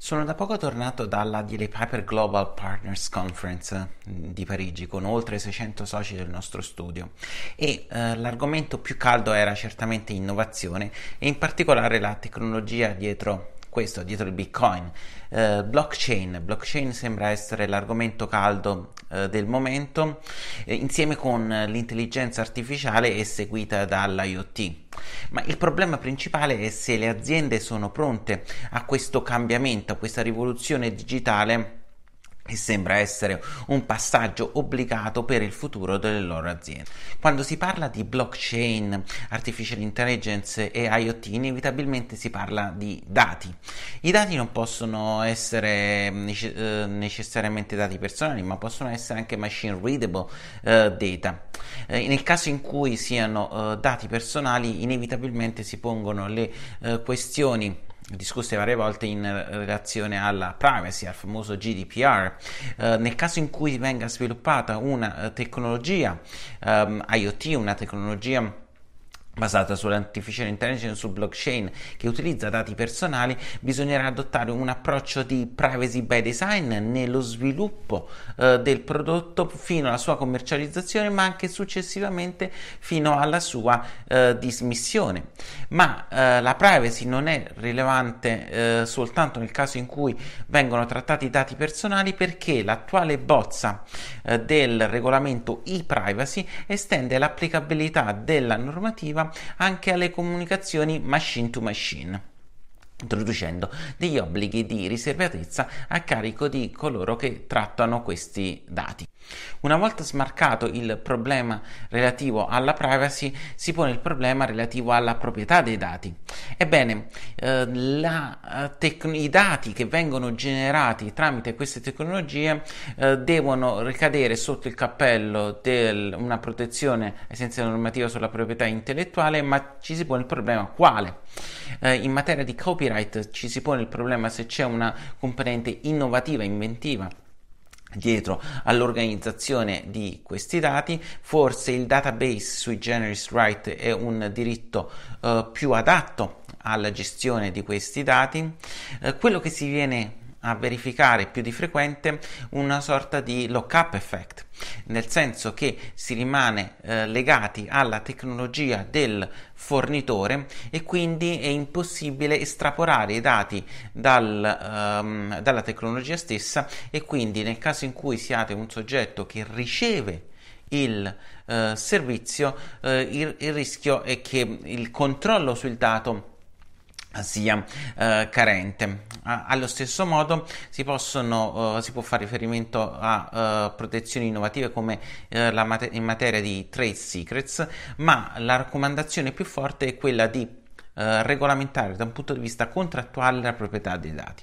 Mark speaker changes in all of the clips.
Speaker 1: Sono da poco tornato dalla DLA Piper Global Partners Conference di Parigi con oltre 600 soci del nostro studio. E eh, l'argomento più caldo era certamente innovazione e in particolare la tecnologia dietro questo, dietro il Bitcoin. Eh, blockchain. Blockchain sembra essere l'argomento caldo eh, del momento eh, insieme con l'intelligenza artificiale e seguita dall'IoT. Ma il problema principale è se le aziende sono pronte a questo cambiamento, a questa rivoluzione digitale e sembra essere un passaggio obbligato per il futuro delle loro aziende. Quando si parla di blockchain, artificial intelligence e IoT, inevitabilmente si parla di dati. I dati non possono essere eh, necessariamente dati personali, ma possono essere anche machine readable uh, data. Uh, nel caso in cui siano dati personali, inevitabilmente si pongono le questioni discusse varie volte in relazione alla privacy, al famoso GDPR. Eh, nel caso in cui venga sviluppata una eh, tecnologia um, IoT, una tecnologia basata sull'artificial intelligence, sul blockchain che utilizza dati personali, bisognerà adottare un approccio di privacy by design nello sviluppo eh, del prodotto fino alla sua commercializzazione, ma anche successivamente fino alla sua eh, dismissione. Ma eh, la privacy non è rilevante eh, soltanto nel caso in cui vengono trattati dati personali perché l'attuale bozza eh, del regolamento e-privacy estende l'applicabilità della normativa anche alle comunicazioni machine to machine introducendo degli obblighi di riservatezza a carico di coloro che trattano questi dati. Una volta smarcato il problema relativo alla privacy, si pone il problema relativo alla proprietà dei dati. Ebbene, eh, la, tec- i dati che vengono generati tramite queste tecnologie eh, devono ricadere sotto il cappello di una protezione sensi della normativa sulla proprietà intellettuale, ma ci si pone il problema quale? Eh, in materia di copyright ci si pone il problema se c'è una componente innovativa, inventiva dietro all'organizzazione di questi dati, forse il database sui generis right è un diritto uh, più adatto alla gestione di questi dati. Uh, quello che si viene a verificare più di frequente una sorta di lock-up effect, nel senso che si rimane eh, legati alla tecnologia del fornitore e quindi è impossibile estrapolare i dati dal, um, dalla tecnologia stessa e quindi nel caso in cui siate un soggetto che riceve il uh, servizio, uh, il, il rischio è che il controllo sul dato sia eh, carente. Ah, allo stesso modo si, possono, eh, si può fare riferimento a eh, protezioni innovative come eh, mate- in materia di trade secrets, ma la raccomandazione più forte è quella di regolamentare da un punto di vista contrattuale la proprietà dei dati.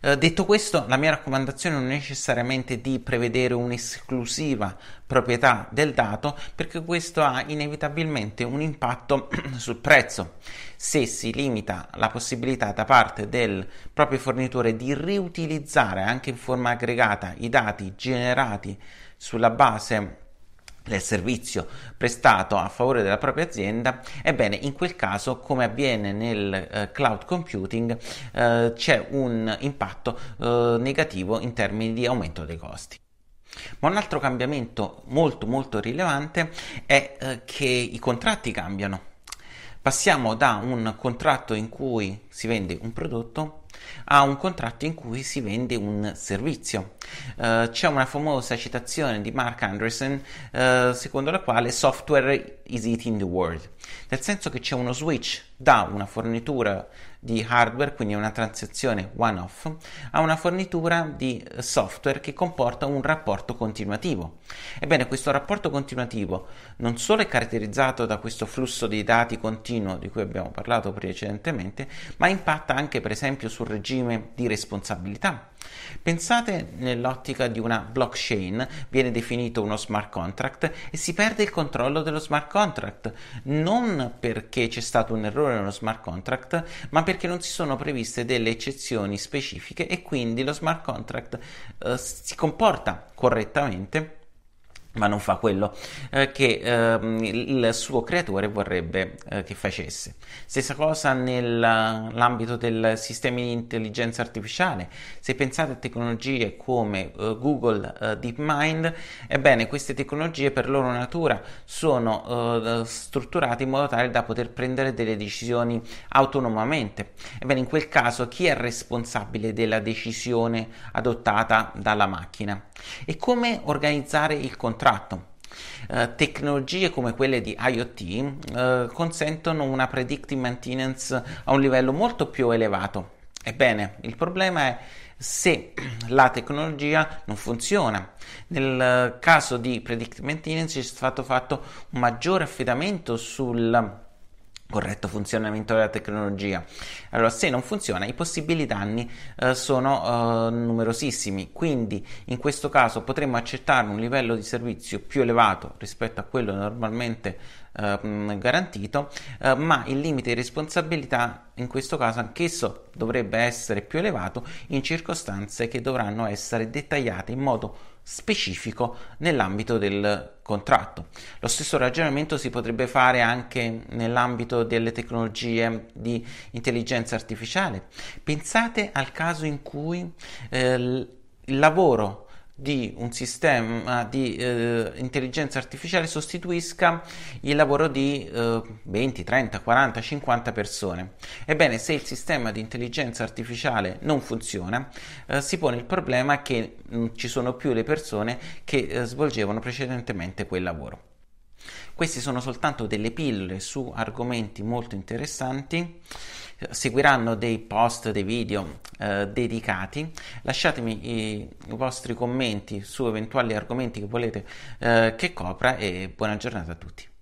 Speaker 1: Eh, detto questo, la mia raccomandazione non è necessariamente di prevedere un'esclusiva proprietà del dato, perché questo ha inevitabilmente un impatto sul prezzo. Se si limita la possibilità da parte del proprio fornitore di riutilizzare anche in forma aggregata i dati generati sulla base del servizio prestato a favore della propria azienda, ebbene in quel caso, come avviene nel eh, cloud computing, eh, c'è un impatto eh, negativo in termini di aumento dei costi. Ma un altro cambiamento molto molto rilevante è eh, che i contratti cambiano. Passiamo da un contratto in cui si vende un prodotto a un contratto in cui si vende un servizio. Uh, c'è una famosa citazione di Mark Anderson uh, secondo la quale software is eating the world, nel senso che c'è uno switch da una fornitura di hardware, quindi una transazione one-off, a una fornitura di software che comporta un rapporto continuativo. Ebbene, questo rapporto continuativo non solo è caratterizzato da questo flusso di dati continuo di cui abbiamo parlato precedentemente, ma impatta anche per esempio sul regime di responsabilità. Pensate nell'ottica di una blockchain, viene definito uno smart contract e si perde il controllo dello smart contract, non perché c'è stato un errore nello smart contract, ma perché non si sono previste delle eccezioni specifiche e quindi lo smart contract eh, si comporta correttamente ma non fa quello eh, che eh, il suo creatore vorrebbe eh, che facesse. Stessa cosa nell'ambito del sistema di intelligenza artificiale. Se pensate a tecnologie come eh, Google eh, DeepMind, ebbene queste tecnologie per loro natura sono eh, strutturate in modo tale da poter prendere delle decisioni autonomamente. Ebbene in quel caso chi è responsabile della decisione adottata dalla macchina? E come organizzare il contratto? Contratto. Uh, tecnologie come quelle di IoT uh, consentono una predictive maintenance a un livello molto più elevato. Ebbene, il problema è se la tecnologia non funziona. Nel caso di predictive maintenance è stato fatto un maggiore affidamento sul corretto funzionamento della tecnologia. Allora, se non funziona, i possibili danni eh, sono eh, numerosissimi, quindi in questo caso potremmo accettare un livello di servizio più elevato rispetto a quello normalmente eh, garantito, ma il limite di responsabilità in questo caso anch'esso dovrebbe essere più elevato in circostanze che dovranno essere dettagliate in modo specifico nell'ambito del contratto. Lo stesso ragionamento si potrebbe fare anche nell'ambito delle tecnologie di intelligenza artificiale. Pensate al caso in cui eh, il lavoro di un sistema di eh, intelligenza artificiale sostituisca il lavoro di eh, 20, 30, 40, 50 persone. Ebbene, se il sistema di intelligenza artificiale non funziona, eh, si pone il problema che non ci sono più le persone che eh, svolgevano precedentemente quel lavoro. Queste sono soltanto delle pillole su argomenti molto interessanti seguiranno dei post, dei video eh, dedicati. Lasciatemi i, i, vostri commenti su eventuali argomenti che volete eh, che copra e buona giornata a tutti.